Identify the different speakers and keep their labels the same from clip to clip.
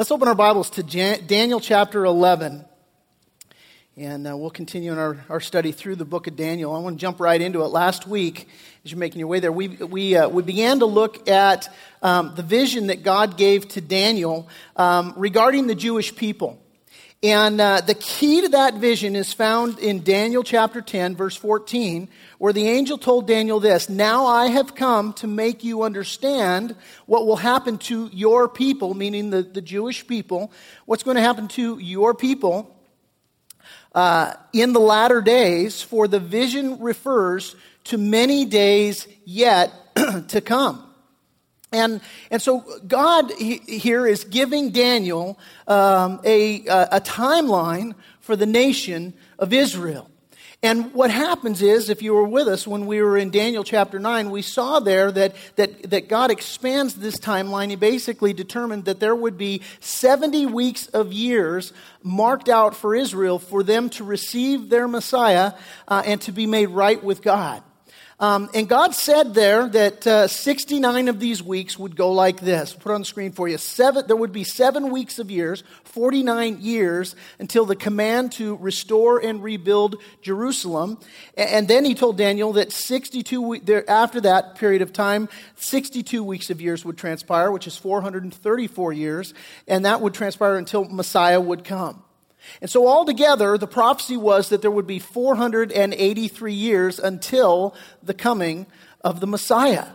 Speaker 1: Let's open our Bibles to Jan- Daniel chapter 11. And uh, we'll continue in our, our study through the book of Daniel. I want to jump right into it. Last week, as you're making your way there, we, we, uh, we began to look at um, the vision that God gave to Daniel um, regarding the Jewish people. And uh, the key to that vision is found in Daniel chapter 10, verse 14, where the angel told Daniel this Now I have come to make you understand what will happen to your people, meaning the, the Jewish people, what's going to happen to your people uh, in the latter days, for the vision refers to many days yet to come. And, and so God here is giving Daniel um, a, a timeline for the nation of Israel. And what happens is, if you were with us when we were in Daniel chapter 9, we saw there that, that, that God expands this timeline. He basically determined that there would be 70 weeks of years marked out for Israel for them to receive their Messiah uh, and to be made right with God. Um, and God said there that uh, 69 of these weeks would go like this. Put on the screen for you. Seven, there would be seven weeks of years, 49 years, until the command to restore and rebuild Jerusalem. And then he told Daniel that 62 after that period of time, 62 weeks of years would transpire, which is 434 years, and that would transpire until Messiah would come. And so, altogether, the prophecy was that there would be 483 years until the coming of the Messiah.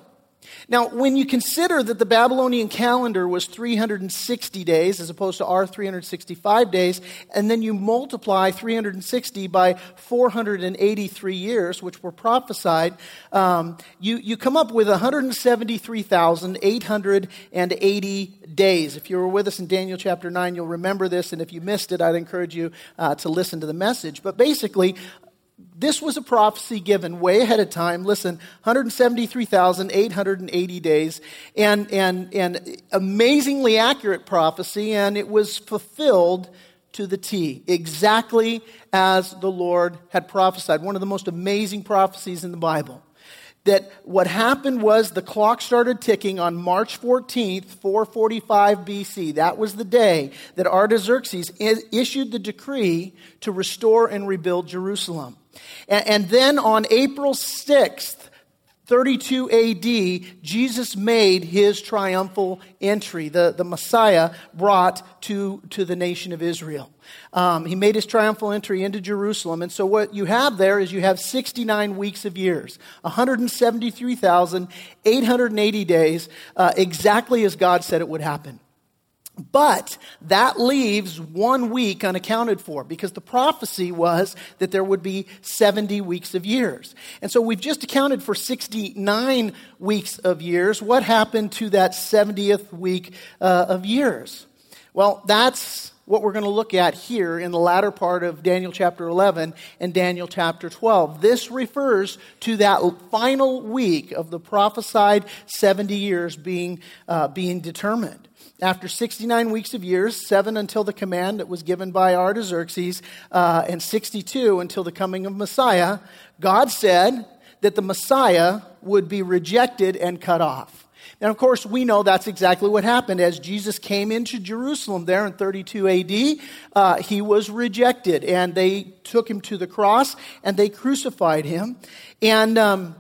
Speaker 1: Now, when you consider that the Babylonian calendar was 360 days as opposed to our 365 days, and then you multiply 360 by 483 years, which were prophesied, um, you, you come up with 173,880 days. If you were with us in Daniel chapter 9, you'll remember this, and if you missed it, I'd encourage you uh, to listen to the message. But basically, this was a prophecy given way ahead of time. Listen, 173,880 days, and, and, and amazingly accurate prophecy, and it was fulfilled to the T, exactly as the Lord had prophesied. One of the most amazing prophecies in the Bible. That what happened was the clock started ticking on March 14th, 445 BC. That was the day that Artaxerxes issued the decree to restore and rebuild Jerusalem. And, then on April 6th, 32 AD, Jesus made his triumphal entry, the, the Messiah brought to, to the nation of Israel. Um, he made his triumphal entry into Jerusalem. And so what you have there is you have 69 weeks of years, 173,880 days, uh, exactly as God said it would happen. But that leaves one week unaccounted for because the prophecy was that there would be 70 weeks of years. And so we've just accounted for 69 weeks of years. What happened to that 70th week uh, of years? Well, that's what we're going to look at here in the latter part of Daniel chapter 11 and Daniel chapter 12. This refers to that final week of the prophesied 70 years being, uh, being determined. After 69 weeks of years, seven until the command that was given by Artaxerxes, uh, and 62 until the coming of Messiah, God said that the Messiah would be rejected and cut off. And of course, we know that's exactly what happened. As Jesus came into Jerusalem there in 32 AD, uh, he was rejected, and they took him to the cross and they crucified him. And um,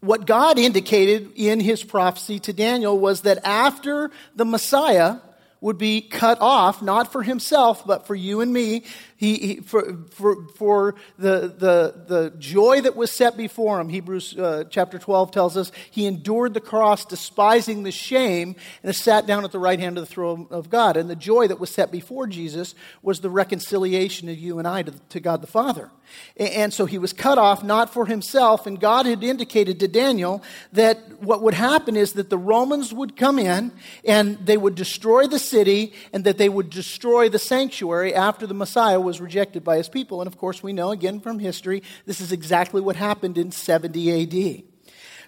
Speaker 1: what God indicated in his prophecy to Daniel was that after the Messiah would be cut off, not for himself, but for you and me, he, he, for, for, for the, the, the joy that was set before him, Hebrews uh, chapter 12 tells us, he endured the cross, despising the shame, and sat down at the right hand of the throne of God. And the joy that was set before Jesus was the reconciliation of you and I to, to God the Father. And, and so he was cut off, not for himself, and God had indicated to Daniel that what would happen is that the Romans would come in and they would destroy the city and that they would destroy the sanctuary after the Messiah was rejected by his people. And of course, we know again from history, this is exactly what happened in 70 AD.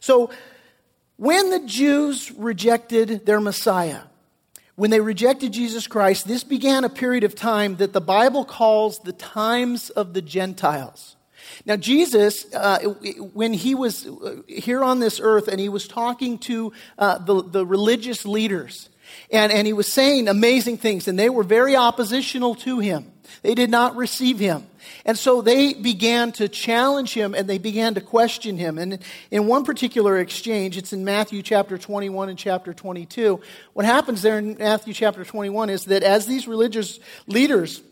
Speaker 1: So, when the Jews rejected their Messiah, when they rejected Jesus Christ, this began a period of time that the Bible calls the times of the Gentiles. Now, Jesus, uh, when he was here on this earth and he was talking to uh, the, the religious leaders, And, and he was saying amazing things, and they were very oppositional to him. They did not receive him. And so they began to challenge him and they began to question him. And in one particular exchange, it's in Matthew chapter 21 and chapter 22. What happens there in Matthew chapter 21 is that as these religious leaders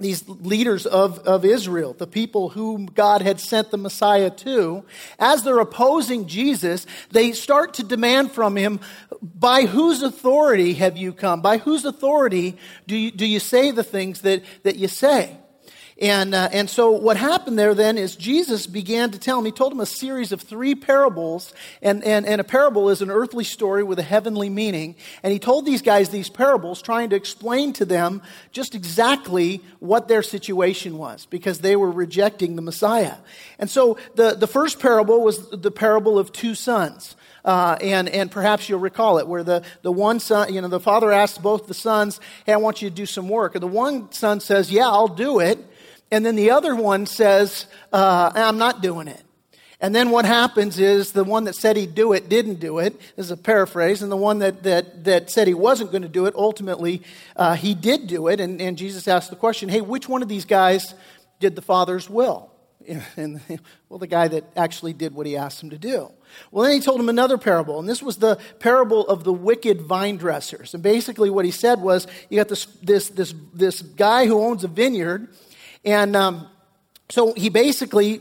Speaker 1: these leaders of, of Israel, the people whom God had sent the Messiah to, as they're opposing Jesus, they start to demand from him, by whose authority have you come? By whose authority do you, do you say the things that, that you say? And, uh, and so what happened there then is Jesus began to tell him, he told him a series of three parables, and, and, and a parable is an earthly story with a heavenly meaning. And he told these guys these parables, trying to explain to them just exactly what their situation was, because they were rejecting the Messiah. And so the, the first parable was the parable of two sons. Uh, and, and perhaps you'll recall it, where the, the one son, you know, the father asks both the sons, Hey, I want you to do some work. And the one son says, Yeah, I'll do it. And then the other one says, uh, I'm not doing it. And then what happens is the one that said he'd do it didn't do it. This is a paraphrase. And the one that, that, that said he wasn't going to do it, ultimately, uh, he did do it. And, and Jesus asked the question, hey, which one of these guys did the Father's will? And, well, the guy that actually did what he asked him to do. Well, then he told him another parable, and this was the parable of the wicked vine dressers. And basically, what he said was, you got this, this, this, this guy who owns a vineyard, and um, so he basically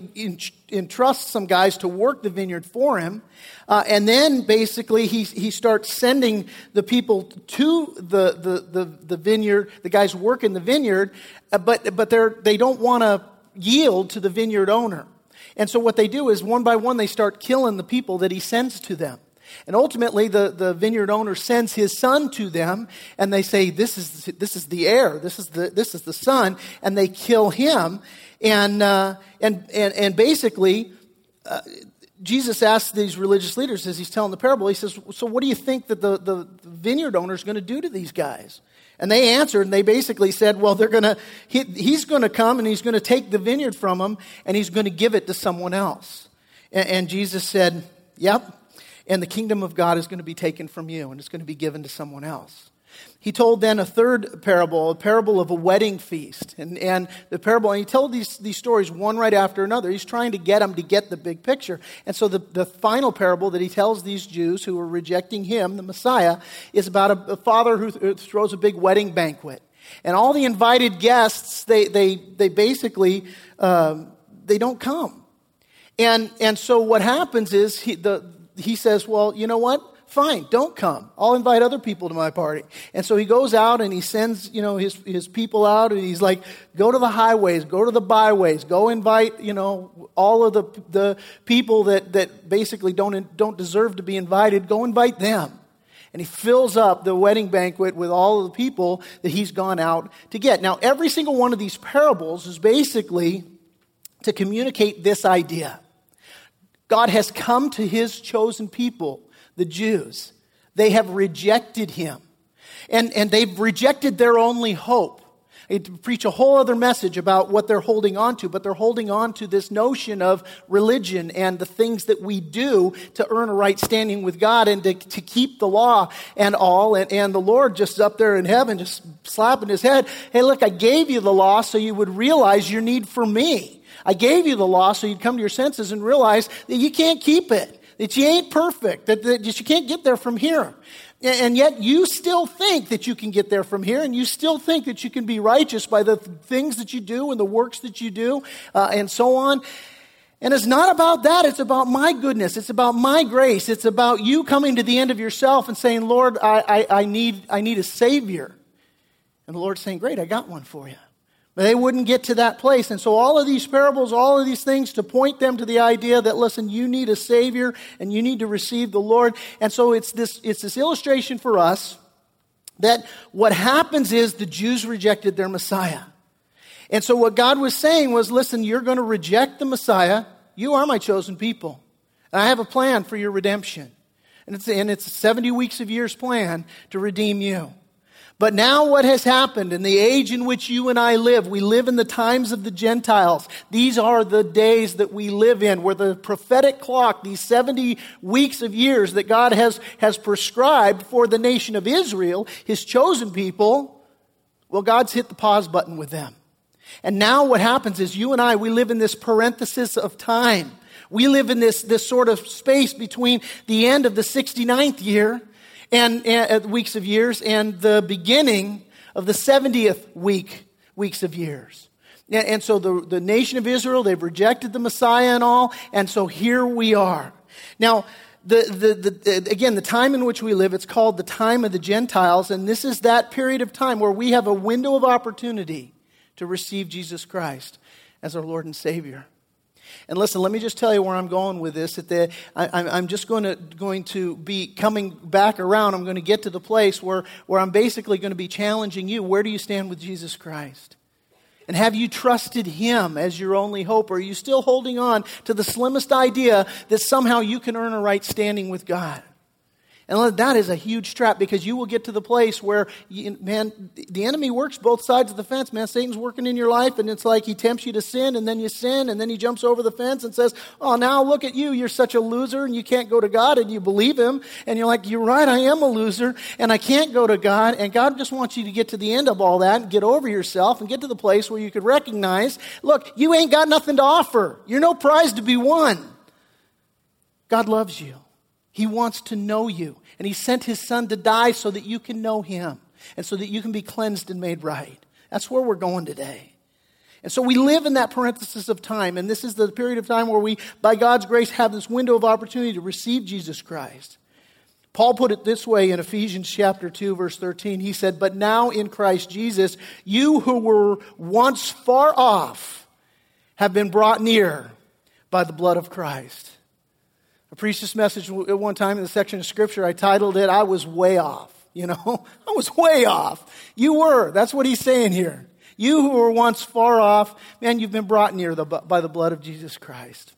Speaker 1: entrusts some guys to work the vineyard for him. Uh, and then basically he, he starts sending the people to the, the, the, the vineyard, the guys work in the vineyard, uh, but, but they're, they don't want to yield to the vineyard owner. And so what they do is one by one they start killing the people that he sends to them. And ultimately, the, the vineyard owner sends his son to them, and they say, This is, this is the heir, this is the, this is the son, and they kill him. And, uh, and, and, and basically, uh, Jesus asks these religious leaders as he's telling the parable, he says, So what do you think that the, the vineyard owner is going to do to these guys? And they answered, and they basically said, Well, they're going to, he, he's going to come and he's going to take the vineyard from them and he's going to give it to someone else. And, and Jesus said, Yep, and the kingdom of God is going to be taken from you and it's going to be given to someone else. He told then a third parable, a parable of a wedding feast. And, and the parable, and he told these, these stories one right after another. He's trying to get them to get the big picture. And so the, the final parable that he tells these Jews who are rejecting him, the Messiah, is about a, a father who throws a big wedding banquet. And all the invited guests, they, they, they basically, um, they don't come. And, and so what happens is he, the, he says, Well, you know what? Fine, don't come. I'll invite other people to my party. And so he goes out and he sends, you know, his, his people out and he's like, go to the highways, go to the byways, go invite, you know, all of the, the people that, that basically don't, don't deserve to be invited, go invite them. And he fills up the wedding banquet with all of the people that he's gone out to get. Now, every single one of these parables is basically to communicate this idea God has come to his chosen people, the Jews. They have rejected him. And, and they've rejected their only hope. I preach a whole other message about what they're holding on to, but they're holding on to this notion of religion and the things that we do to earn a right standing with God and to, to keep the law and all. And, and the Lord just up there in heaven, just slapping his head. Hey, look, I gave you the law so you would realize your need for me. I gave you the law so you'd come to your senses and realize that you can't keep it, that you ain't perfect, that, that you can't get there from here. And yet you still think that you can get there from here, and you still think that you can be righteous by the things that you do and the works that you do, uh, and so on. And it's not about that. It's about my goodness. It's about my grace. It's about you coming to the end of yourself and saying, Lord, I, I, I need, I need a Savior. And the Lord's saying, Great, I got one for you. They wouldn't get to that place. And so all of these parables, all of these things to point them to the idea that, listen, you need a Savior and you need to receive the Lord. And so it's this, it's this illustration for us that what happens is the Jews rejected their Messiah. And so what God was saying was, listen, you're going to reject the Messiah. You are my chosen people. And I have a plan for your redemption. And it's, and it's a 70 weeks of years plan to redeem you. But now what has happened in the age in which you and I live, we live in the times of the Gentiles. These are the days that we live in, where the prophetic clock, these 70 weeks of years that God has, has prescribed for the nation of Israel, his chosen people, well, God's hit the pause button with them. And now what happens is you and I, we live in this parenthesis of time. We live in this, this sort of space between the end of the 69th year and, and uh, weeks of years and the beginning of the 70th week, weeks of years. And, so the, the nation of Israel, they've rejected the Messiah and all. And so here we are. Now, the, the, the, again, the time in which we live, it's called the time of the Gentiles, and this is that period of time where we have a window of opportunity to receive Jesus Christ as our Lord and Savior. And listen, let me just tell you where I'm going with this. That the, I, am just going to, going to be coming back around. I'm going to get to the place where, where I'm basically going to be challenging you. Where do you stand with Jesus Christ? And have you trusted Him as your only hope? Or are you still holding on to the slimmest idea that somehow you can earn a right standing with God? And that is a huge trap because you will get to the place where, you, man, the enemy works both sides of the fence, man. Satan's working in your life, and it's like he tempts you to sin, and then you sin, and then he jumps over the fence and says, Oh, now look at you. You're such a loser, and you can't go to God, and you believe him. And you're like, You're right, I am a loser, and I can't go to God. And God just wants you to get to the end of all that and get over yourself and get to the place where you could recognize, Look, you ain't got nothing to offer. You're no prize to be won. God loves you. He wants to know you. And He sent His Son to die so that you can know Him and so that you can be cleansed and made right. That's where we're going today. And so we live in that parenthesis of time, and this is the period of time where we, by God's grace, have this window of opportunity to receive Jesus Christ. Paul put it this way in Ephesians chapter 2 verse 13. He said, "But now in Christ Jesus, you who were once far off have been brought near by the blood of Christ." I preached this message at one time in the section of scripture. I titled it, I was way off. You know, I was way off. You were. That's what he's saying here. You who were once far off, man, you've been brought near the, by the blood of Jesus Christ.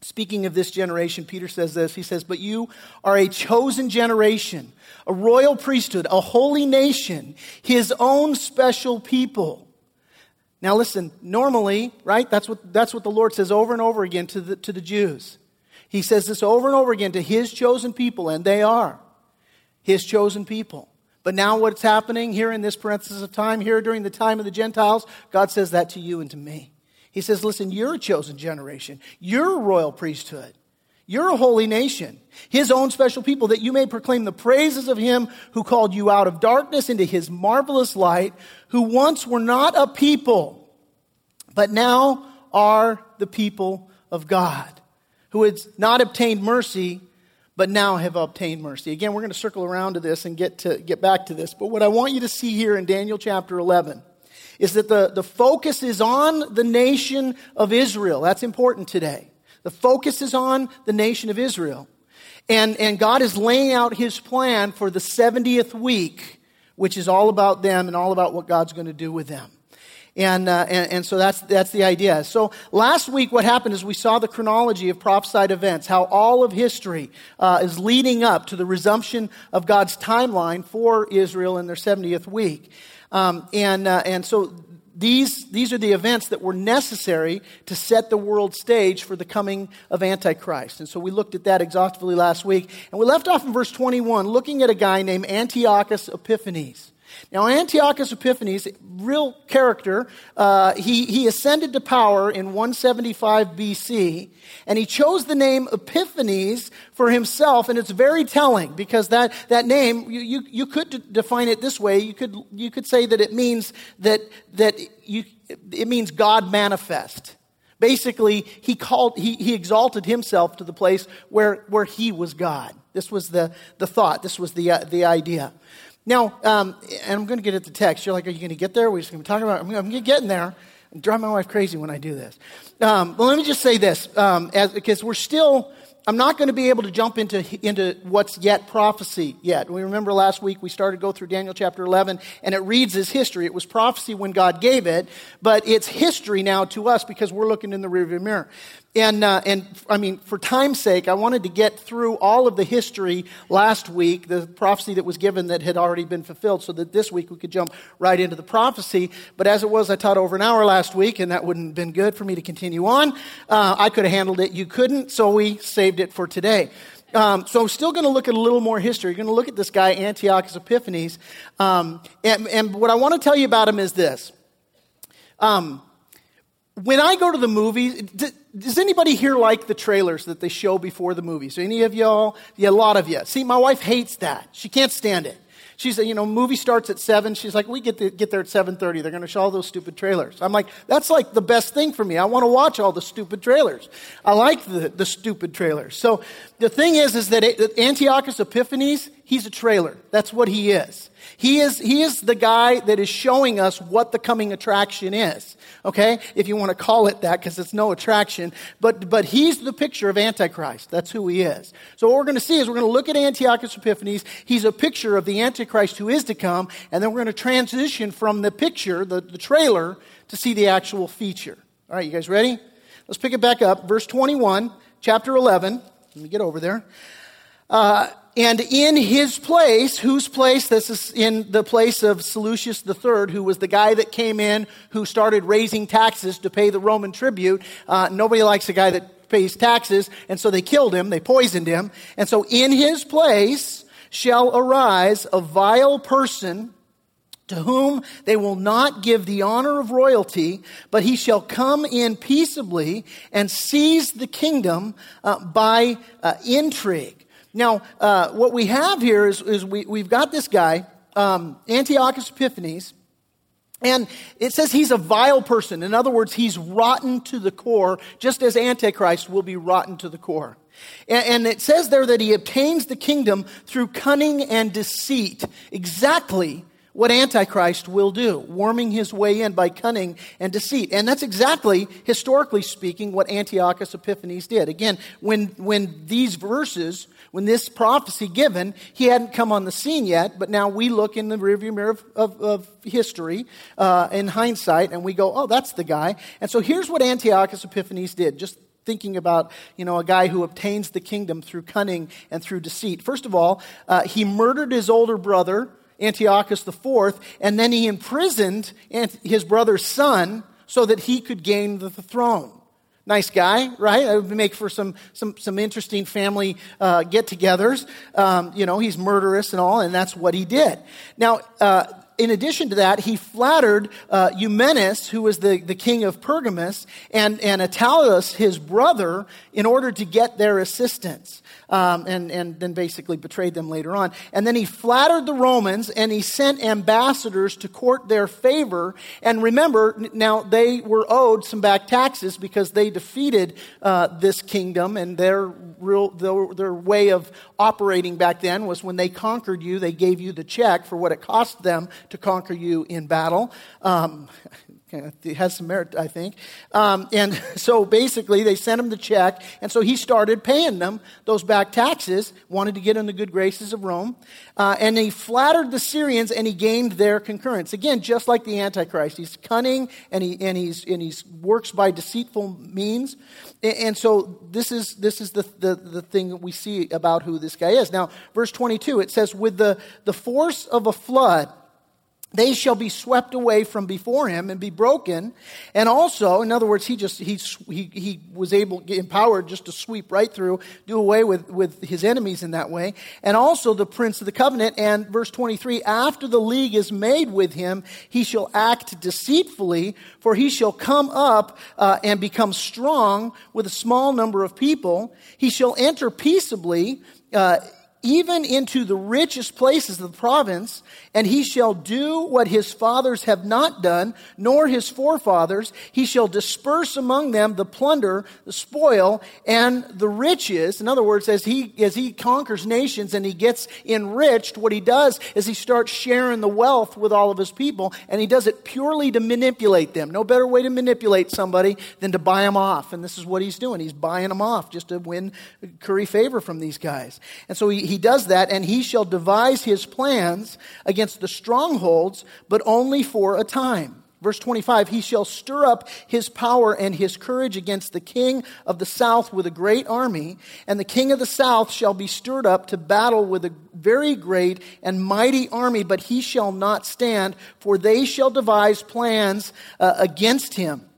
Speaker 1: Speaking of this generation, Peter says this. He says, But you are a chosen generation, a royal priesthood, a holy nation, his own special people. Now listen, normally, right, that's what, that's what the Lord says over and over again to the, to the Jews. He says this over and over again to his chosen people, and they are his chosen people. But now, what's happening here in this parenthesis of time, here during the time of the Gentiles, God says that to you and to me. He says, Listen, you're a chosen generation, you're a royal priesthood. You're a holy nation, his own special people, that you may proclaim the praises of him who called you out of darkness into his marvelous light, who once were not a people, but now are the people of God who had not obtained mercy, but now have obtained mercy. Again, we're going to circle around to this and get, to, get back to this. But what I want you to see here in Daniel chapter 11 is that the, the focus is on the nation of Israel. That's important today. The focus is on the nation of Israel. And, and God is laying out his plan for the 70th week, which is all about them and all about what God's going to do with them. And, uh, and, and, so that's, that's the idea. So last week, what happened is we saw the chronology of prophesied events, how all of history uh, is leading up to the resumption of God's timeline for Israel in their 70th week. Um, and, uh, and so these, these are the events that were necessary to set the world stage for the coming of Antichrist. And so we looked at that exhaustively last week. And we left off in verse 21 looking at a guy named Antiochus Epiphanes. Now, Antiochus Epiphanes, real character, uh, he, he ascended to power in 175 BC, and he chose the name Epiphanes for himself, and it's very telling because that, that name, you, you, you could d- define it this way. You could, you could say that it means that, that you, it means God manifest. Basically, he called, he, he exalted himself to the place where, where he was God. This was the, the thought. This was the, uh, the idea. Now, um, and I'm going to get at the text. You're like, are you going to get there? We're just going to talk about. I'm going to get there. and drive my wife crazy when I do this. Um, but let me just say this, um, as, because we're still. I'm not going to be able to jump into, into what's yet prophecy yet. We remember last week we started to go through Daniel chapter 11, and it reads as history. It was prophecy when God gave it, but it's history now to us because we're looking in the rearview mirror. And, uh, and I mean, for time's sake, I wanted to get through all of the history last week, the prophecy that was given that had already been fulfilled, so that this week we could jump right into the prophecy. But as it was, I taught over an hour last week, and that wouldn't have been good for me to continue on. Uh, I could have handled it, you couldn't, so we saved it for today. Um, so I'm still going to look at a little more history. You're going to look at this guy, Antiochus Epiphanes. Um, and, and, what I want to tell you about him is this. Um, when I go to the movies, does anybody here like the trailers that they show before the movies? Any of y'all? Yeah, a lot of you. See, my wife hates that. She can't stand it. She's, you know, movie starts at 7. She's like, we get, to, get there at 7.30. They're going to show all those stupid trailers. I'm like, that's like the best thing for me. I want to watch all the stupid trailers. I like the, the stupid trailers. So the thing is, is that Antiochus Epiphanes, he's a trailer. That's what he is. He is, he is the guy that is showing us what the coming attraction is. Okay? If you want to call it that, because it's no attraction. But, but he's the picture of Antichrist. That's who he is. So what we're going to see is we're going to look at Antiochus Epiphanes. He's a picture of the Antichrist who is to come. And then we're going to transition from the picture, the, the trailer, to see the actual feature. All right, you guys ready? Let's pick it back up. Verse 21, chapter 11. Let me get over there. Uh, and in his place, whose place? This is in the place of Seleucus III, who was the guy that came in who started raising taxes to pay the Roman tribute. Uh, nobody likes a guy that pays taxes, and so they killed him, they poisoned him. And so in his place shall arise a vile person to whom they will not give the honor of royalty, but he shall come in peaceably and seize the kingdom uh, by uh, intrigue. Now, uh, what we have here is, is we, we've got this guy, um, Antiochus Epiphanes, and it says he's a vile person. In other words, he's rotten to the core, just as Antichrist will be rotten to the core. And, it says there that he obtains the kingdom through cunning and deceit. Exactly what Antichrist will do, worming his way in by cunning and deceit. And that's exactly, historically speaking, what Antiochus Epiphanes did. Again, when, when these verses when this prophecy given, he hadn't come on the scene yet, but now we look in the rearview mirror of, of, of history uh, in hindsight and we go, oh, that's the guy. And so here's what Antiochus Epiphanes did. Just thinking about you know a guy who obtains the kingdom through cunning and through deceit first of all uh, he murdered his older brother antiochus iv and then he imprisoned his brother's son so that he could gain the throne Nice guy, right? It would make for some, some, some interesting family uh, get togethers. Um, you know, he's murderous and all, and that's what he did. Now, uh, in addition to that, he flattered uh, Eumenes, who was the, the king of Pergamus, and, and Attalus, his brother, in order to get their assistance um, and, and then basically betrayed them later on. And then he flattered the Romans and he sent ambassadors to court their favor. And remember, now they were owed some back taxes because they defeated uh, this kingdom and their, real, their, their way of operating back then was when they conquered you, they gave you the check for what it cost them to conquer you in battle. Um, it has some merit, I think. Um, and so basically, they sent him the check, and so he started paying them those back taxes, wanted to get in the good graces of Rome. Uh, and he flattered the Syrians, and he gained their concurrence. Again, just like the Antichrist. He's cunning, and he, and he's, and he's works by deceitful means. And, and so this is, this is the, the, the thing that we see about who this guy is. Now, verse 22, it says, With the, the force of a flood, they shall be swept away from before him and be broken. And also, in other words, he just, he, he, he was able, empowered just to sweep right through, do away with, with his enemies in that way. And also the prince of the covenant. And verse 23, after the league is made with him, he shall act deceitfully, for he shall come up uh, and become strong with a small number of people. He shall enter peaceably, uh, even into the richest places of the province, and he shall do what his fathers have not done, nor his forefathers. He shall disperse among them the plunder, the spoil, and the riches. In other words, as he, as he conquers nations and he gets enriched, what he does is he starts sharing the wealth with all of his people, and he does it purely to manipulate them. No better way to manipulate somebody than to buy them off. And this is what he's doing. He's buying them off just to win, curry favor from these guys. And so he, he does that, and he shall devise his plans against the strongholds, but only for a time. verse 25, he shall stir up his power and his courage against the king of the south with a great army, and the king of the south shall be stirred up to battle with a very great and mighty army, but he shall not stand, for they shall devise plans uh, against him.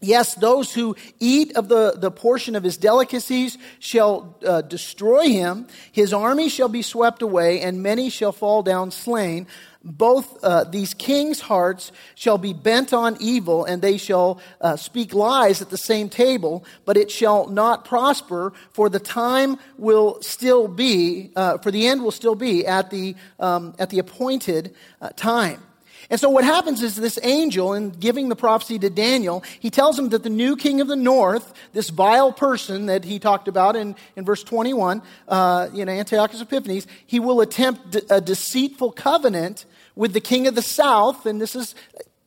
Speaker 1: Yes, those who eat of the, the portion of his delicacies shall uh, destroy him. His army shall be swept away, and many shall fall down slain. Both uh, these kings' hearts shall be bent on evil, and they shall uh, speak lies at the same table, but it shall not prosper, for the time will still be, uh, for the end will still be at the, um, at the appointed uh, time. And so what happens is this angel, in giving the prophecy to Daniel, he tells him that the new king of the north, this vile person that he talked about in, in verse 21, uh, you know, Antiochus Epiphanes, he will attempt a deceitful covenant with the king of the south, and this is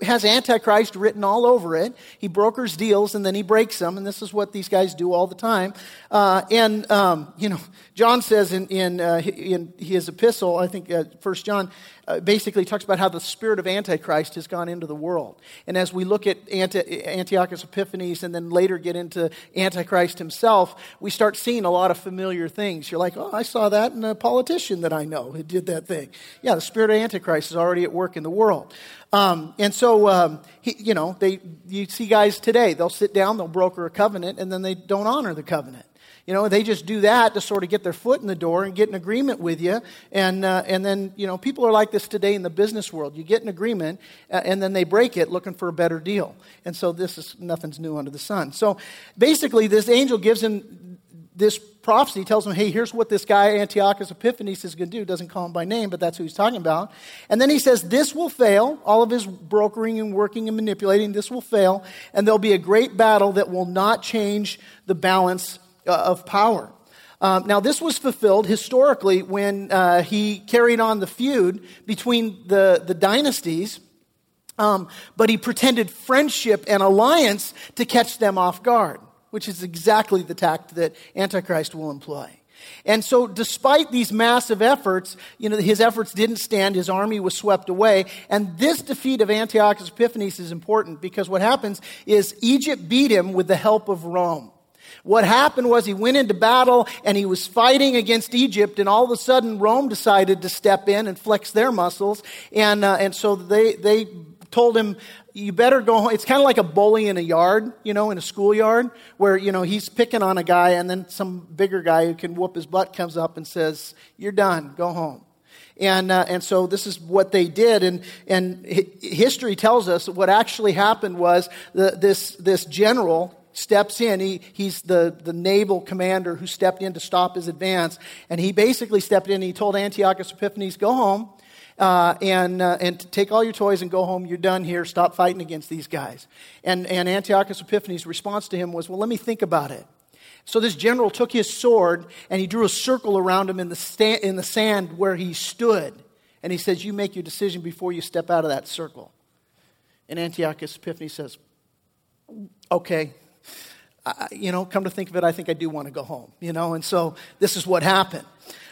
Speaker 1: has Antichrist written all over it. He brokers deals and then he breaks them, and this is what these guys do all the time. Uh, and um, you know, John says in in, uh, in his epistle, I think uh, First John, uh, basically talks about how the spirit of Antichrist has gone into the world. And as we look at Antiochus Epiphanes and then later get into Antichrist himself, we start seeing a lot of familiar things. You're like, oh, I saw that in a politician that I know who did that thing. Yeah, the spirit of Antichrist is already at work in the world. Um, and so, um, he, you know, they, you see guys today, they'll sit down, they'll broker a covenant, and then they don't honor the covenant. You know, they just do that to sort of get their foot in the door and get an agreement with you. And, uh, and then, you know, people are like this today in the business world. You get an agreement, uh, and then they break it looking for a better deal. And so this is nothing's new under the sun. So basically, this angel gives him this prophecy tells him, hey, here's what this guy, Antiochus Epiphanes, is going to do. Doesn't call him by name, but that's who he's talking about. And then he says, this will fail. All of his brokering and working and manipulating, this will fail. And there'll be a great battle that will not change the balance of power. Um, now, this was fulfilled historically when uh, he carried on the feud between the, the dynasties, um, but he pretended friendship and alliance to catch them off guard, which is exactly the tact that Antichrist will employ. And so, despite these massive efforts, you know, his efforts didn't stand. His army was swept away. And this defeat of Antiochus Epiphanes is important because what happens is Egypt beat him with the help of Rome. What happened was he went into battle and he was fighting against Egypt, and all of a sudden Rome decided to step in and flex their muscles, and uh, and so they they told him you better go home. It's kind of like a bully in a yard, you know, in a schoolyard, where, you know, he's picking on a guy and then some bigger guy who can whoop his butt comes up and says, You're done, go home. And, uh, and so this is what they did. And, and history tells us what actually happened was the, this, this general, steps in. He, he's the, the naval commander who stepped in to stop his advance. And he basically stepped in and he told Antiochus Epiphanes, go home uh, and, uh, and take all your toys and go home. You're done here. Stop fighting against these guys. And, and Antiochus Epiphanes' response to him was, well, let me think about it. So this general took his sword and he drew a circle around him in the, sta- in the sand where he stood. And he says, You make your decision before you step out of that circle. And Antiochus Epiphanes says, Okay, I, you know, come to think of it, I think I do want to go home, you know, and so this is what happened.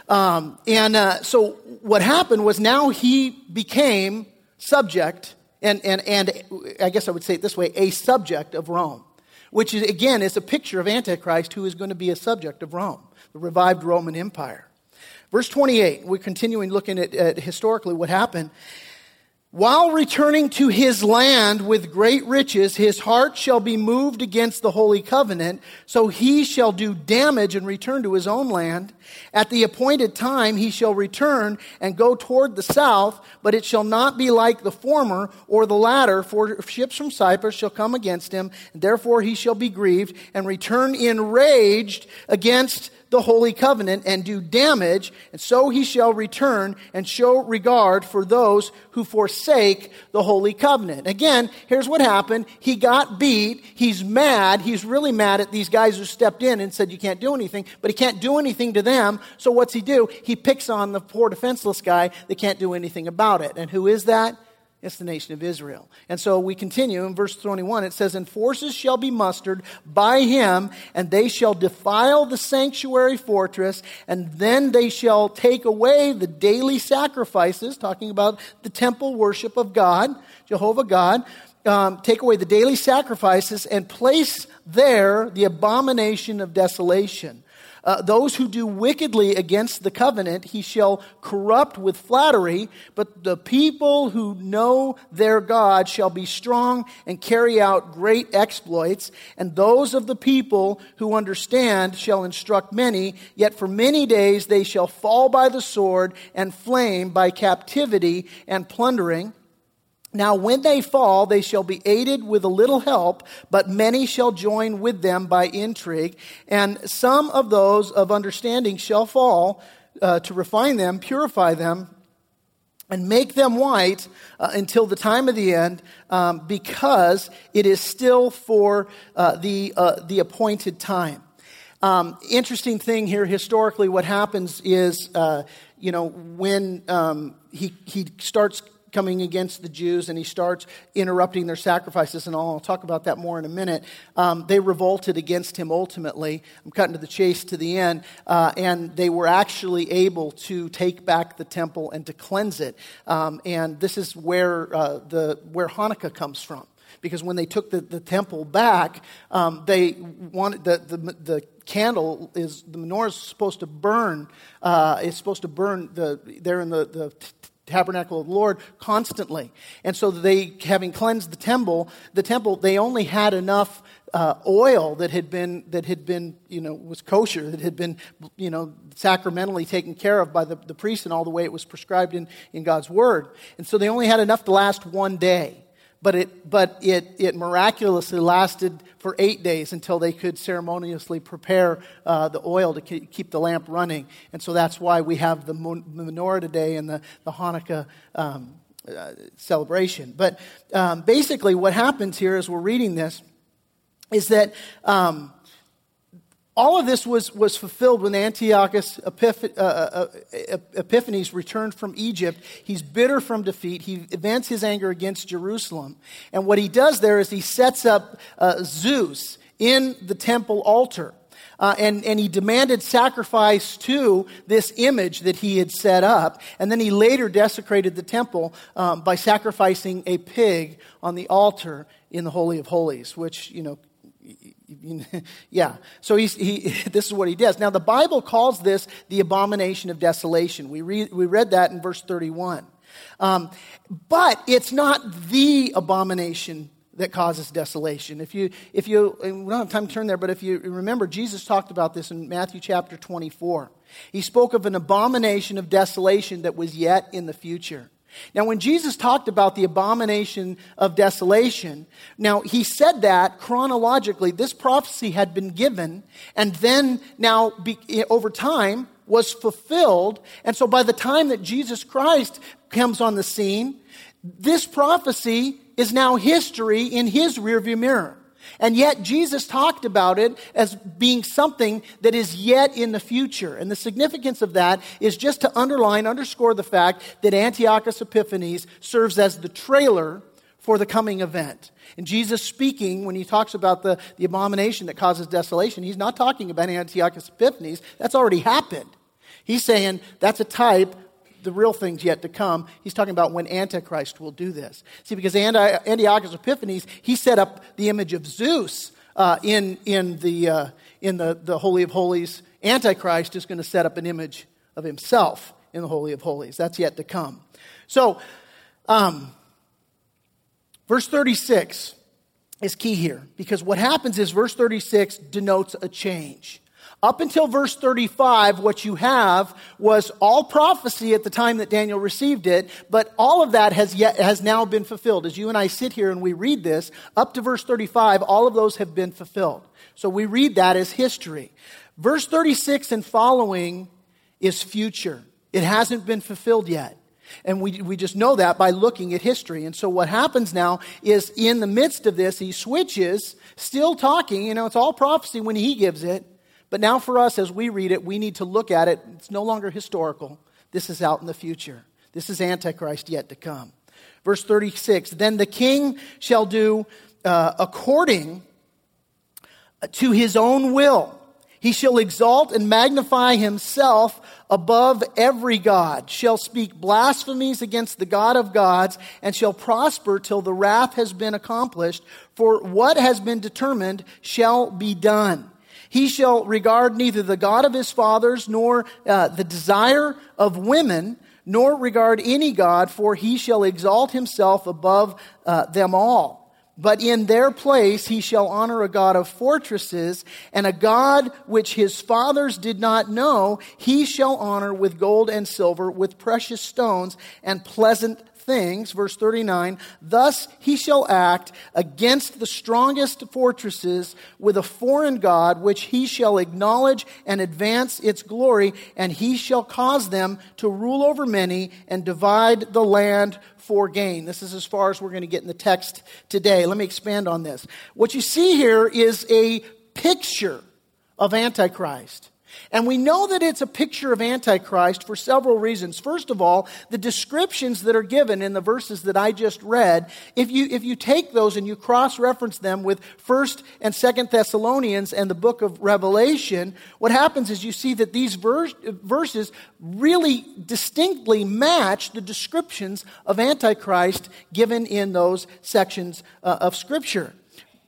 Speaker 1: Um, and uh, so what happened was now he became subject, and, and, and I guess I would say it this way, a subject of Rome, which is, again is a picture of Antichrist who is going to be a subject of Rome, the revived Roman Empire. Verse 28, we're continuing looking at, at historically what happened. While returning to his land with great riches, his heart shall be moved against the holy covenant, so he shall do damage and return to his own land. At the appointed time he shall return and go toward the south, but it shall not be like the former or the latter, for ships from Cyprus shall come against him, and therefore he shall be grieved and return enraged against the holy covenant and do damage, and so he shall return and show regard for those who forsake the holy covenant. Again, here's what happened. He got beat. He's mad. He's really mad at these guys who stepped in and said, You can't do anything, but he can't do anything to them. So what's he do? He picks on the poor defenseless guy that can't do anything about it. And who is that? It's the nation of Israel. And so we continue in verse 21. It says, And forces shall be mustered by him, and they shall defile the sanctuary fortress, and then they shall take away the daily sacrifices, talking about the temple worship of God, Jehovah God, um, take away the daily sacrifices and place there the abomination of desolation. Uh, those who do wickedly against the covenant, he shall corrupt with flattery, but the people who know their God shall be strong and carry out great exploits, and those of the people who understand shall instruct many, yet for many days they shall fall by the sword and flame by captivity and plundering. Now, when they fall, they shall be aided with a little help, but many shall join with them by intrigue. And some of those of understanding shall fall uh, to refine them, purify them, and make them white uh, until the time of the end, um, because it is still for uh, the, uh, the appointed time. Um, interesting thing here, historically, what happens is, uh, you know, when um, he, he starts coming against the Jews and he starts interrupting their sacrifices and all. I'll talk about that more in a minute. Um, they revolted against him ultimately. I'm cutting to the chase to the end. Uh, and they were actually able to take back the temple and to cleanse it. Um, and this is where, uh, the, where Hanukkah comes from because when they took the, the temple back, um, they wanted the, the, the, candle is the menorah is supposed to burn. Uh, it's supposed to burn the there in the, the tabernacle of the Lord constantly. And so they, having cleansed the temple, the temple, they only had enough uh, oil that had been that had been you know was kosher that had been you know sacramentally taken care of by the, the priest and all the way it was prescribed in, in God's word. And so they only had enough to last one day but it, but it, it miraculously lasted for eight days until they could ceremoniously prepare uh, the oil to keep the lamp running. And so that's why we have the menorah today and the, the Hanukkah um, uh, celebration. But um, basically, what happens here as we're reading this is that um, all of this was, was fulfilled when Antiochus Epiph- uh, uh, uh, Epiphanes returned from Egypt. He's bitter from defeat. He vents his anger against Jerusalem. And what he does there is he sets up uh, Zeus in the temple altar. Uh, and, and he demanded sacrifice to this image that he had set up. And then he later desecrated the temple um, by sacrificing a pig on the altar in the Holy of Holies, which, you know, yeah. So he's, he, this is what he does. Now, the Bible calls this the abomination of desolation. We, read, we read that in verse 31. Um, but it's not the abomination that causes desolation. If you, if you, we don't have time to turn there, but if you remember, Jesus talked about this in Matthew chapter 24. He spoke of an abomination of desolation that was yet in the future. Now, when Jesus talked about the abomination of desolation, now he said that chronologically, this prophecy had been given, and then now be, over time was fulfilled. And so by the time that Jesus Christ comes on the scene, this prophecy is now history in his rearview mirror. And yet, Jesus talked about it as being something that is yet in the future. And the significance of that is just to underline, underscore the fact that Antiochus Epiphanes serves as the trailer for the coming event. And Jesus speaking, when he talks about the, the abomination that causes desolation, he's not talking about Antiochus Epiphanes. That's already happened. He's saying that's a type the real things yet to come. He's talking about when Antichrist will do this. See, because Antiochus Epiphanes, he set up the image of Zeus uh, in, in, the, uh, in the, the Holy of Holies. Antichrist is going to set up an image of himself in the Holy of Holies. That's yet to come. So, um, verse 36 is key here because what happens is verse 36 denotes a change. Up until verse 35, what you have was all prophecy at the time that Daniel received it, but all of that has yet, has now been fulfilled. As you and I sit here and we read this, up to verse 35, all of those have been fulfilled. So we read that as history. Verse 36 and following is future. It hasn't been fulfilled yet. And we, we just know that by looking at history. And so what happens now is in the midst of this, he switches, still talking, you know, it's all prophecy when he gives it. But now, for us, as we read it, we need to look at it. It's no longer historical. This is out in the future. This is Antichrist yet to come. Verse 36 Then the king shall do uh, according to his own will He shall exalt and magnify himself above every God, shall speak blasphemies against the God of gods, and shall prosper till the wrath has been accomplished. For what has been determined shall be done. He shall regard neither the God of his fathers, nor uh, the desire of women, nor regard any God, for he shall exalt himself above uh, them all. But in their place he shall honor a God of fortresses, and a God which his fathers did not know, he shall honor with gold and silver, with precious stones and pleasant things. Verse 39 Thus he shall act against the strongest fortresses with a foreign God, which he shall acknowledge and advance its glory, and he shall cause them to rule over many and divide the land for gain. This is as far as we're going to get in the text today. Let me expand on this. What you see here is a picture of Antichrist. And we know that it's a picture of Antichrist for several reasons. First of all, the descriptions that are given in the verses that I just read, if you, if you take those and you cross reference them with 1st and 2nd Thessalonians and the book of Revelation, what happens is you see that these verse, verses really distinctly match the descriptions of Antichrist given in those sections uh, of Scripture.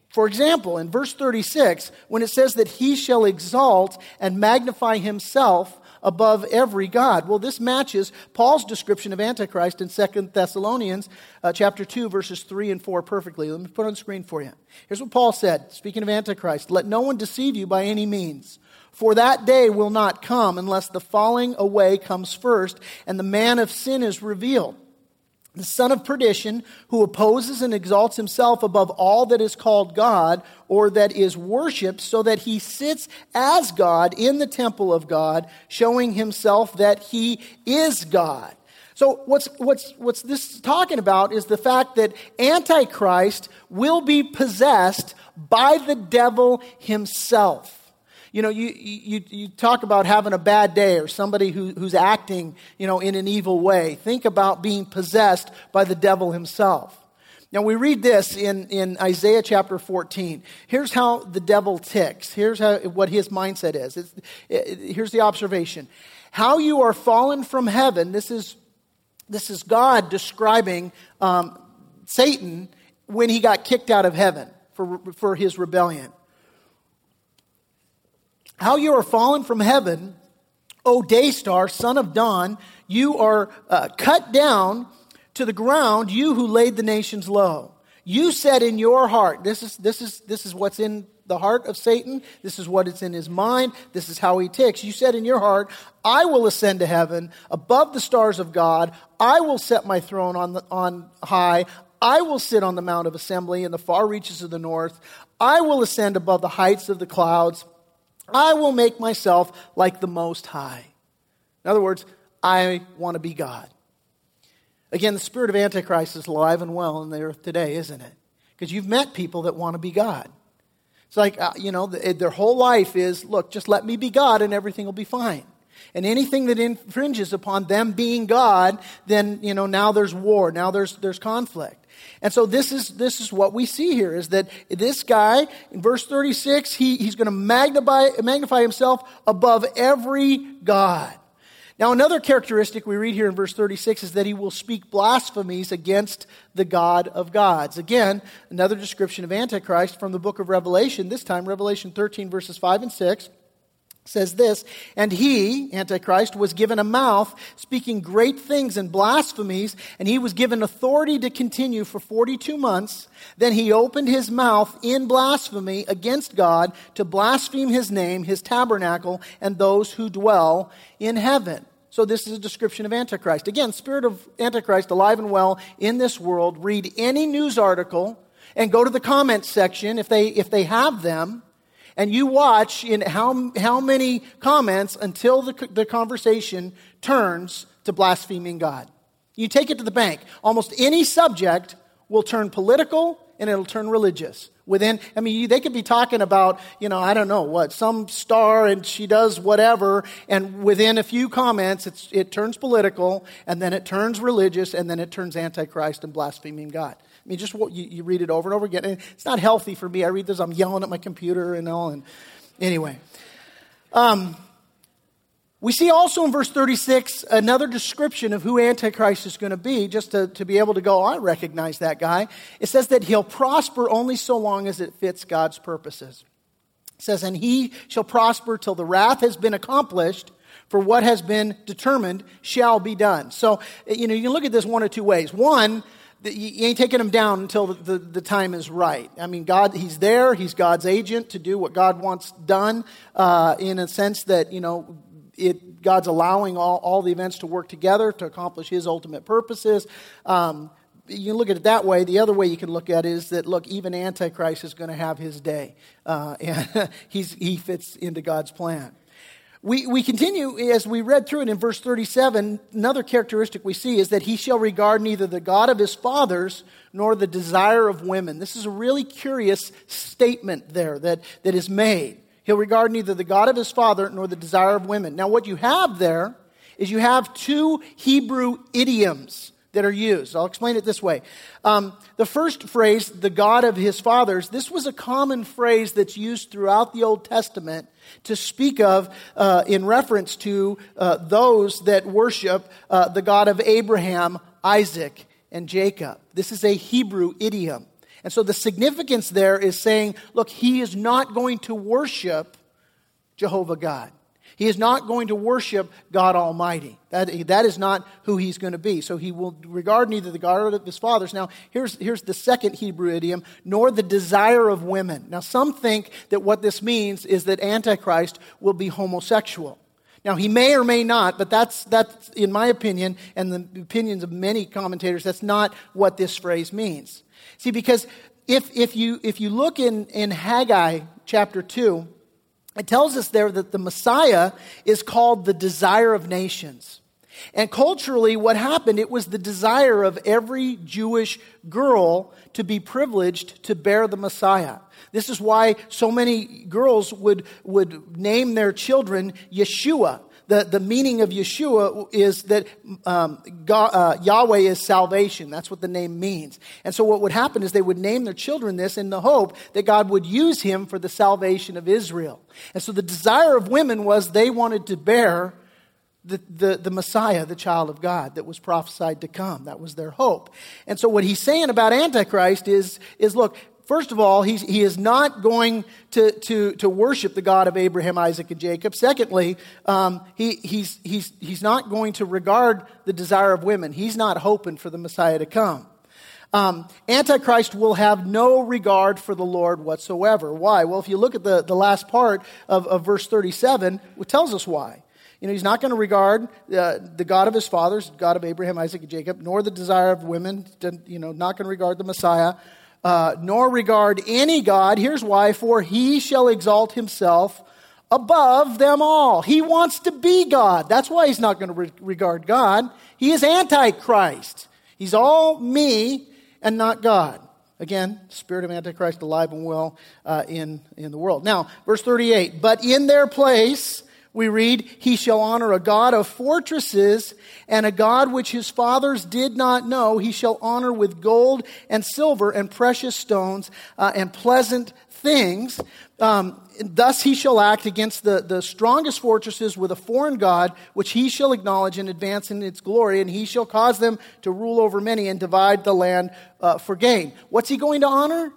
Speaker 1: For example, in verse 36, when it says that he shall exalt and magnify himself above every god. Well, this matches Paul's description of Antichrist in 2 Thessalonians uh, chapter 2 verses 3 and 4 perfectly. Let me put on the screen for you. Here's what Paul said, speaking of Antichrist, "Let no one deceive you by any means." For that day will not come unless the falling away comes first and the man of sin is revealed the son of perdition, who opposes and exalts himself above all that is called God or that is worshiped, so that he sits as God in the temple of God, showing himself that he is God. So what's, what's, what's this talking about is the fact that Antichrist will be possessed by the devil himself. You know, you, you, you talk about having a bad day or somebody who, who's acting, you know, in an evil way. Think about being possessed by the devil himself. Now we read this in, in Isaiah chapter 14. Here's how the devil ticks. Here's how, what his mindset is. It, it, here's the observation. How you are fallen from heaven. This is, this is God describing um, Satan when he got kicked out of heaven for, for his rebellion. How you are fallen from heaven, O day star, son of dawn, you are uh, cut down to the ground, you who laid the nations low. You said in your heart, this is, this is, this is what's in the heart of Satan. This is what it's in his mind. This is how he ticks. You said in your heart, I will ascend to heaven above the stars of God. I will set my throne on, the, on high. I will sit on the Mount of Assembly in the far reaches of the north. I will ascend above the heights of the clouds. I will make myself like the Most High. In other words, I want to be God. Again, the spirit of Antichrist is alive and well in the earth today, isn't it? Because you've met people that want to be God. It's like, uh, you know, their whole life is look, just let me be God and everything will be fine. And anything that infringes upon them being God, then, you know, now there's war, now there's, there's conflict. And so this is, this is what we see here is that this guy, in verse 36, he, he's going to magnify, magnify himself above every God. Now, another characteristic we read here in verse 36 is that he will speak blasphemies against the God of gods. Again, another description of Antichrist from the book of Revelation, this time Revelation 13, verses 5 and 6 says this, and he, Antichrist, was given a mouth speaking great things and blasphemies, and he was given authority to continue for 42 months. Then he opened his mouth in blasphemy against God to blaspheme his name, his tabernacle, and those who dwell in heaven. So this is a description of Antichrist. Again, spirit of Antichrist alive and well in this world. Read any news article and go to the comments section if they, if they have them and you watch in how, how many comments until the, the conversation turns to blaspheming God. You take it to the bank. Almost any subject will turn political and it'll turn religious. Within, I mean, they could be talking about, you know, I don't know what, some star and she does whatever, and within a few comments, it turns political, and then it turns religious, and then it turns antichrist and blaspheming God. I mean, just you, you read it over and over again. And it's not healthy for me. I read this, I'm yelling at my computer and all. And anyway, Um, we see also in verse 36 another description of who Antichrist is going to be, just to, to be able to go, oh, I recognize that guy. It says that he'll prosper only so long as it fits God's purposes. It says, and he shall prosper till the wrath has been accomplished, for what has been determined shall be done. So, you know, you can look at this one or two ways. One, you ain't taking him down until the, the, the, time is right. I mean, God, he's there. He's God's agent to do what God wants done uh, in a sense that, you know, it, God's allowing all, all the events to work together to accomplish his ultimate purposes. Um, you can look at it that way. The other way you can look at it is that, look, even Antichrist is going to have his day. Uh, and he's, he fits into God's plan. We, we continue as we read through it in verse 37. Another characteristic we see is that he shall regard neither the God of his fathers nor the desire of women. This is a really curious statement there that, that is made. He'll regard neither the God of his father nor the desire of women. Now, what you have there is you have two Hebrew idioms that are used. I'll explain it this way. Um, the first phrase, the God of his fathers, this was a common phrase that's used throughout the Old Testament to speak of uh, in reference to uh, those that worship uh, the God of Abraham, Isaac, and Jacob. This is a Hebrew idiom. And so the significance there is saying, look, he is not going to worship Jehovah God. He is not going to worship God Almighty. That, that is not who he's going to be. So he will regard neither the God of his fathers. Now, here's, here's the second Hebrew idiom, nor the desire of women. Now, some think that what this means is that Antichrist will be homosexual. Now, he may or may not, but that's, that's, in my opinion, and the opinions of many commentators, that's not what this phrase means. See, because if, if, you, if you look in, in Haggai chapter 2, it tells us there that the Messiah is called the desire of nations. And culturally, what happened, it was the desire of every Jewish girl to be privileged to bear the Messiah. This is why so many girls would, would name their children Yeshua, the, the meaning of Yeshua is that um, God, uh, Yahweh is salvation. That's what the name means. And so what would happen is they would name their children this in the hope that God would use him for the salvation of Israel. And so the desire of women was they wanted to bear the, the, the, Messiah, the child of God that was prophesied to come. That was their hope. And so what he's saying about Antichrist is, is look, First of all, he's, he is not going to, to, to worship the God of Abraham, Isaac, and Jacob. Secondly, um, he, he's, he's, he's not going to regard the desire of women. He's not hoping for the Messiah to come. Um, Antichrist will have no regard for the Lord whatsoever. Why? Well, if you look at the, the last part of, of verse 37, it tells us why. You know, he's not going to regard uh, the God of his fathers, God of Abraham, Isaac, and Jacob, nor the desire of women, you know, not going to regard the Messiah uh, nor regard any God. Here's why for he shall exalt himself above them all. He wants to be God. That's why he's not going to re- regard God. He is Antichrist. He's all me and not God. Again, spirit of Antichrist alive and well uh, in, in the world. Now, verse 38 But in their place, we read, He shall honor a God of fortresses and a God which his fathers did not know. He shall honor with gold and silver and precious stones uh, and pleasant things. Um, thus he shall act against the, the strongest fortresses with a foreign God, which he shall acknowledge and advance in its glory, and he shall cause them to rule over many and divide the land uh, for gain. What's he going to honor?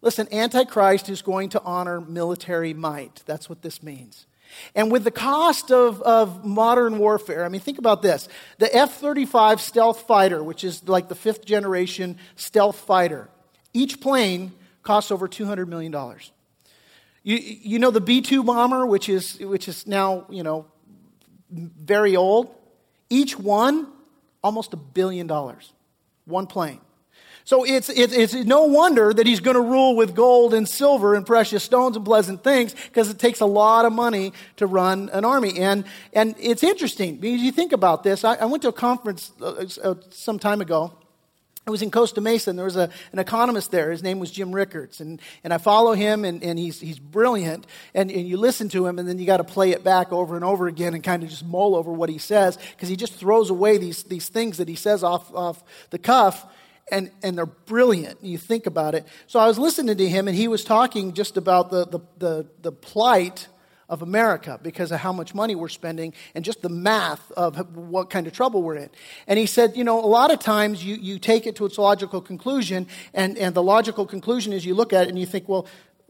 Speaker 1: Listen, Antichrist is going to honor military might. That's what this means. And with the cost of, of modern warfare, I mean, think about this. The F 35 stealth fighter, which is like the fifth generation stealth fighter, each plane costs over $200 million. You, you know the B 2 bomber, which is, which is now, you know, very old? Each one, almost a billion dollars. One plane. So it's, it's, it's no wonder that he's going to rule with gold and silver and precious stones and pleasant things because it takes a lot of money to run an army. And, and it's interesting because you think about this. I, I went to a conference uh, uh, some time ago. I was in Costa Mesa, and there was a, an economist there. His name was Jim Rickards. And, and I follow him, and, and he's, he's brilliant. And, and you listen to him, and then you got to play it back over and over again and kind of just mull over what he says because he just throws away these, these things that he says off, off the cuff and, and they're brilliant. You think about it. So I was listening to him, and he was talking just about the, the, the, the plight of America because of how much money we're spending and just the math of what kind of trouble we're in. And he said, you know, a lot of times you, you take it to its logical conclusion, and, and the logical conclusion is you look at it and you think, well,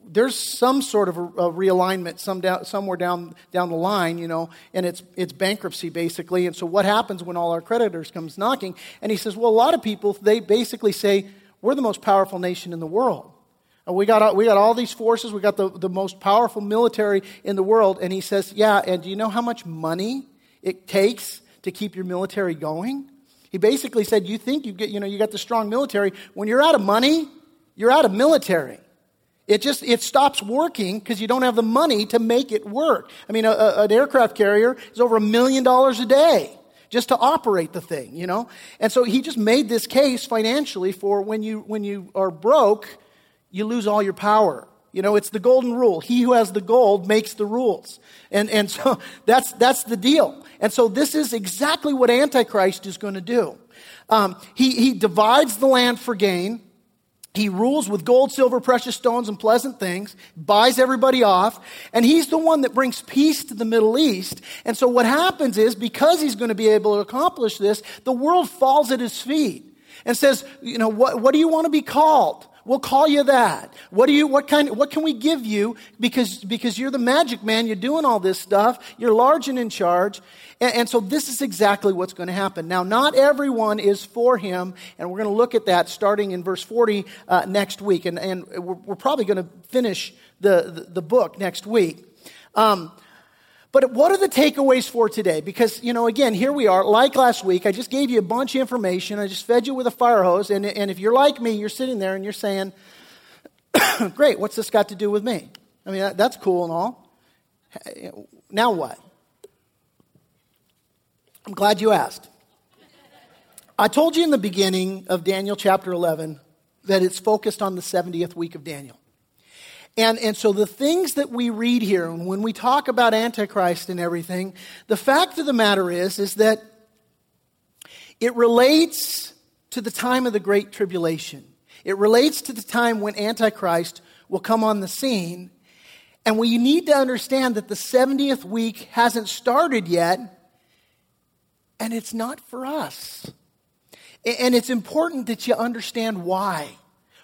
Speaker 1: there's some sort of a, realignment some down, somewhere down, down the line, you know, and it's, it's bankruptcy basically. And so what happens when all our creditors comes knocking? And he says, well, a lot of people, they basically say, we're the most powerful nation in the world. And we got, we got all these forces. We got the, the most powerful military in the world. And he says, yeah, and do you know how much money it takes to keep your military going? He basically said, you think you get, you know, you got the strong military. When you're out of money, you're out of military. It just it stops working because you don't have the money to make it work. I mean, a, a, an aircraft carrier is over a million dollars a day just to operate the thing, you know. And so he just made this case financially for when you when you are broke, you lose all your power. You know, it's the golden rule. He who has the gold makes the rules. And, and so that's, that's the deal. And so this is exactly what Antichrist is going to do. Um, he, he divides the land for gain. He rules with gold, silver, precious stones, and pleasant things, buys everybody off, and he's the one that brings peace to the Middle East. And so what happens is, because he's going to be able to accomplish this, the world falls at his feet and says, you know, what, what do you want to be called? We'll call you that. What do you, what kind, what can we give you? Because, because you're the magic man, you're doing all this stuff, you're large and in charge. And, and so this is exactly what's going to happen. Now, not everyone is for him, and we're going to look at that starting in verse 40 uh, next week. And, and we're, we're probably going to finish the, the, the, book next week. Um, but what are the takeaways for today? Because, you know, again, here we are, like last week, I just gave you a bunch of information. I just fed you with a fire hose. And, and if you're like me, you're sitting there and you're saying, great, what's this got to do with me? I mean, that, that's cool and all. Now what? I'm glad you asked. I told you in the beginning of Daniel chapter 11 that it's focused on the 70th week of Daniel. And, and so the things that we read here, when we talk about Antichrist and everything, the fact of the matter is, is that it relates to the time of the Great Tribulation. It relates to the time when Antichrist will come on the scene. And we need to understand that the 70th week hasn't started yet, and it's not for us. And it's important that you understand why.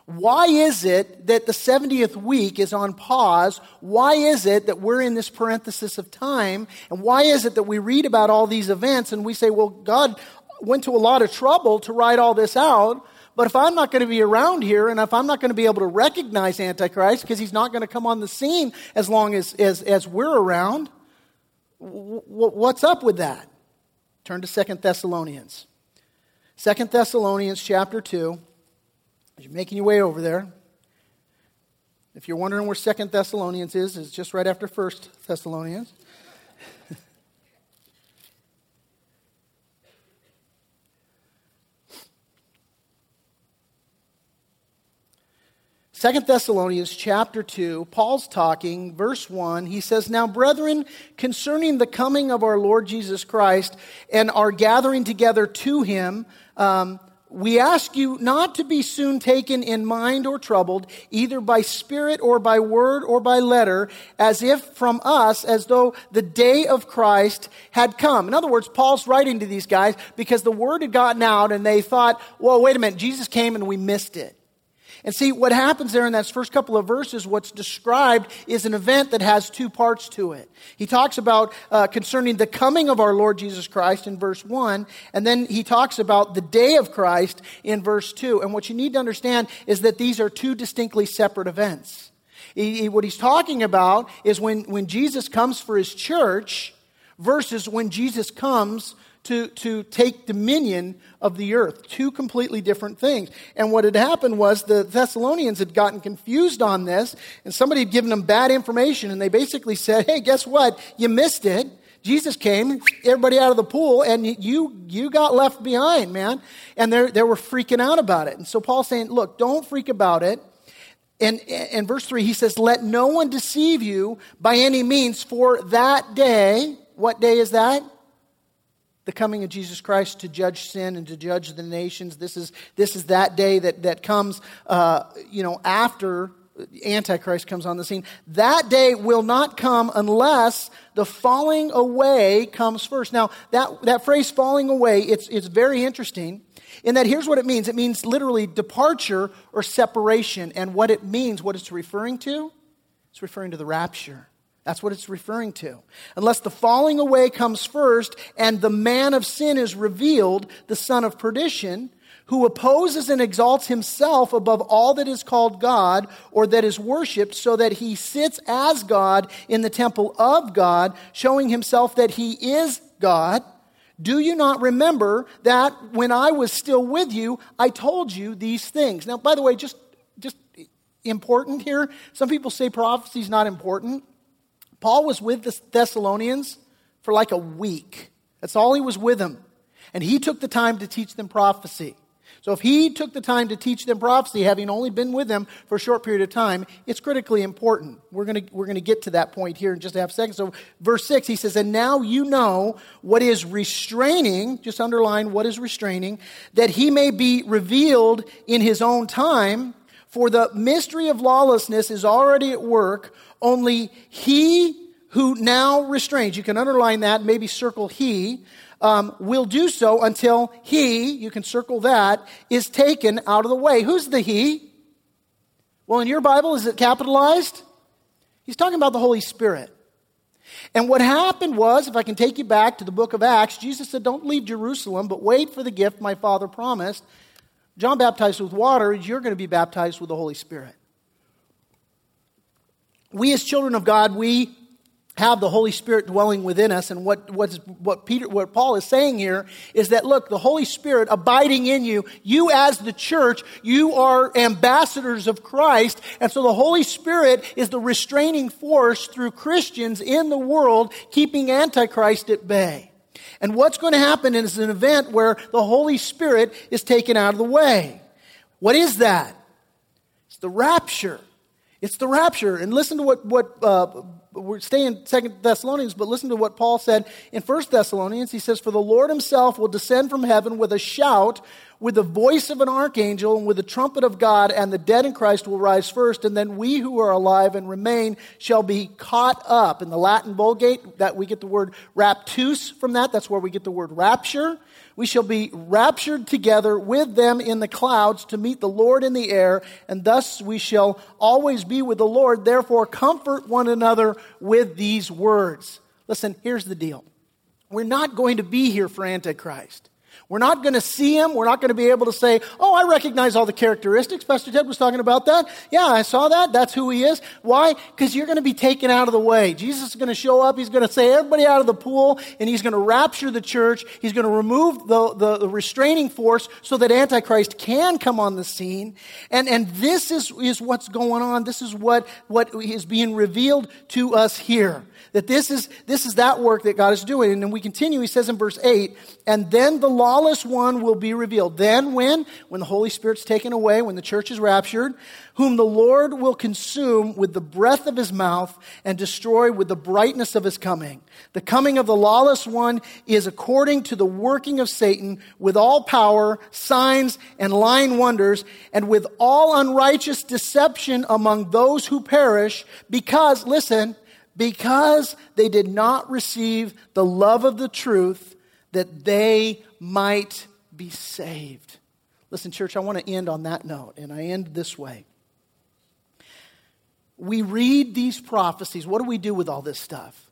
Speaker 1: Why is it that the 70th week is on pause? Why is it that we're in this parenthesis of time? And why is it that we read about all these events and we say, well, God went to a lot of trouble to write all this out, but if I'm not going to be around here and if I'm not going to be able to recognize Antichrist because he's not going to come on the scene as long as, as, as we're around, w- what's up with that? Turn to Second Thessalonians. Second Thessalonians chapter 2. As you're making your way over there, if you're wondering where Second Thessalonians is, it's just right after First Thessalonians. Second Thessalonians chapter 2, Paul's talking, verse 1, he says, Now, brethren, concerning the coming of our Lord Jesus Christ and our gathering together to him, um, we ask you not to be soon taken in mind or troubled, either by spirit or by word or by letter, as if from us, as though the day of Christ had come. In other words, Paul's writing to these guys because the word had gotten out and they thought, well, wait a minute, Jesus came and we missed it. And see, what happens there in that first couple of verses, what's described is an event that has two parts to it. He talks about uh, concerning the coming of our Lord Jesus Christ in verse 1, and then he talks about the day of Christ in verse 2. And what you need to understand is that these are two distinctly separate events. He, he, what he's talking about is when, when Jesus comes for his church versus when Jesus comes to, to take dominion of the earth. Two completely different things. And what had happened was the Thessalonians had gotten confused on this, and somebody had given them bad information, and they basically said, hey, guess what? You missed it. Jesus came, everybody out of the pool, and you, you got left behind, man. And they they were freaking out about it. And so Paul's saying, look, don't freak about it. And in verse 3, he says, Let no one deceive you by any means, for that day, what day is that? The coming of Jesus Christ to judge sin and to judge the nations. This is, this is that day that, that comes, uh, you know, after Antichrist comes on the scene. That day will not come unless the falling away comes first. Now, that, that phrase falling away, it's, it's very interesting in that here's what it means it means literally departure or separation. And what it means, what it's referring to, it's referring to the rapture. That's what it's referring to. Unless the falling away comes first and the man of sin is revealed, the son of perdition, who opposes and exalts himself above all that is called God or that is worshiped, so that he sits as God in the temple of God, showing himself that he is God. Do you not remember that when I was still with you, I told you these things? Now, by the way, just, just important here. Some people say prophecy is not important. Paul was with the Thessalonians for like a week. That's all he was with them. And he took the time to teach them prophecy. So if he took the time to teach them prophecy, having only been with them for a short period of time, it's critically important. We're going to, we're going to get to that point here in just a half second. So verse 6, he says, And now you know what is restraining, just underline what is restraining, that he may be revealed in his own time. For the mystery of lawlessness is already at work, only he who now restrains, you can underline that, maybe circle he, um, will do so until he, you can circle that, is taken out of the way. Who's the he? Well, in your Bible, is it capitalized? He's talking about the Holy Spirit. And what happened was, if I can take you back to the book of Acts, Jesus said, Don't leave Jerusalem, but wait for the gift my Father promised. John baptized with water, you're going to be baptized with the Holy Spirit. We, as children of God, we have the Holy Spirit dwelling within us. And what, what, Peter, what Paul is saying here is that, look, the Holy Spirit abiding in you, you as the church, you are ambassadors of Christ. And so the Holy Spirit is the restraining force through Christians in the world, keeping Antichrist at bay. And what's going to happen is an event where the Holy Spirit is taken out of the way. What is that? It's the rapture. It's the rapture. And listen to what, what uh, we're staying Second Thessalonians, but listen to what Paul said in First Thessalonians. He says, For the Lord himself will descend from heaven with a shout, with the voice of an archangel, and with the trumpet of God, and the dead in Christ will rise first, and then we who are alive and remain shall be caught up. In the Latin Vulgate, that we get the word raptus from that. That's where we get the word rapture we shall be raptured together with them in the clouds to meet the Lord in the air, and thus we shall always be with the Lord. Therefore, comfort one another with these words. Listen, here's the deal. We're not going to be here for Antichrist. We're not going to see him. We're not going to be able to say, oh, I recognize all the characteristics. Pastor Ted was talking about that. Yeah, I saw that. That's who he is. Why? Because you're going to be taken out of the way. Jesus is going to show up. He's going to say everybody out of the pool, and he's going to rapture the church. He's going to remove the, the, the restraining force so that Antichrist can come on the scene. And, and this is, is what's going on. This is what, what is being revealed to us here. That this is, this is that work that God is doing. And then we continue, he says in verse 8, and then the lawless one will be revealed. Then when? When the Holy Spirit's taken away, when the church is raptured, whom the Lord will consume with the breath of his mouth and destroy with the brightness of his coming. The coming of the lawless one is according to the working of Satan with all power, signs, and lying wonders, and with all unrighteous deception among those who perish, because, listen, because they did not receive the love of the truth that they might be saved. Listen, church, I want to end on that note, and I end this way. We read these prophecies. What do we do with all this stuff?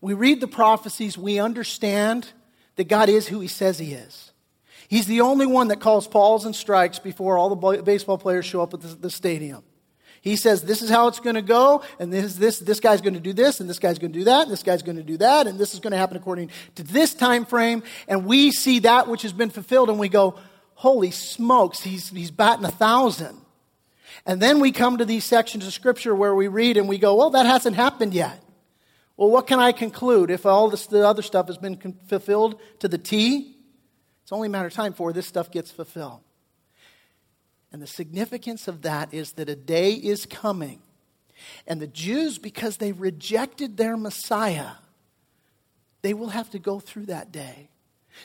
Speaker 1: We read the prophecies, we understand that God is who He says He is. He's the only one that calls balls and strikes before all the baseball players show up at the, the stadium. He says, this is how it's going to go, and this, this, this guy's going to do this, and this guy's going to do that, and this guy's going to do that, and this is going to happen according to this time frame. And we see that which has been fulfilled, and we go, holy smokes, he's, he's batting a thousand. And then we come to these sections of scripture where we read and we go, well, that hasn't happened yet. Well, what can I conclude? If all this, the other stuff has been fulfilled to the T, it's only a matter of time before this stuff gets fulfilled. And the significance of that is that a day is coming. And the Jews, because they rejected their Messiah, they will have to go through that day.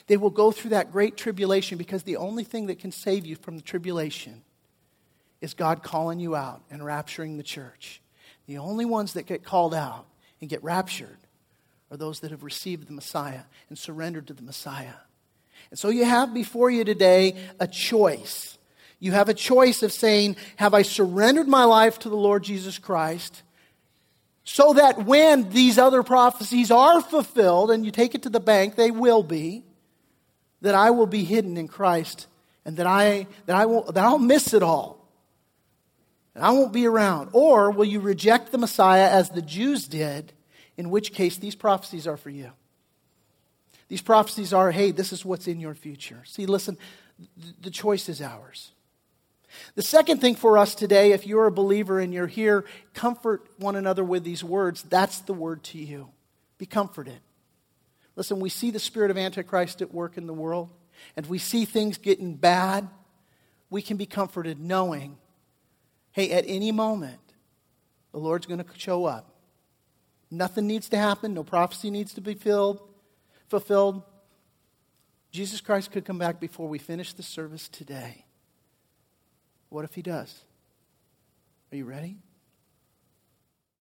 Speaker 1: They will go through that great tribulation because the only thing that can save you from the tribulation is God calling you out and rapturing the church. The only ones that get called out and get raptured are those that have received the Messiah and surrendered to the Messiah. And so you have before you today a choice. You have a choice of saying, Have I surrendered my life to the Lord Jesus Christ? So that when these other prophecies are fulfilled, and you take it to the bank, they will be, that I will be hidden in Christ and that, I, that, I won't, that I'll miss it all. And I won't be around. Or will you reject the Messiah as the Jews did, in which case these prophecies are for you? These prophecies are, hey, this is what's in your future. See, listen, the choice is ours. The second thing for us today, if you're a believer and you're here, comfort one another with these words. That's the word to you. Be comforted. Listen, we see the spirit of Antichrist at work in the world, and we see things getting bad. We can be comforted knowing, hey, at any moment, the Lord's going to show up. Nothing needs to happen, no prophecy needs to be filled, fulfilled. Jesus Christ could come back before we finish the service today. What if he does? Are you ready?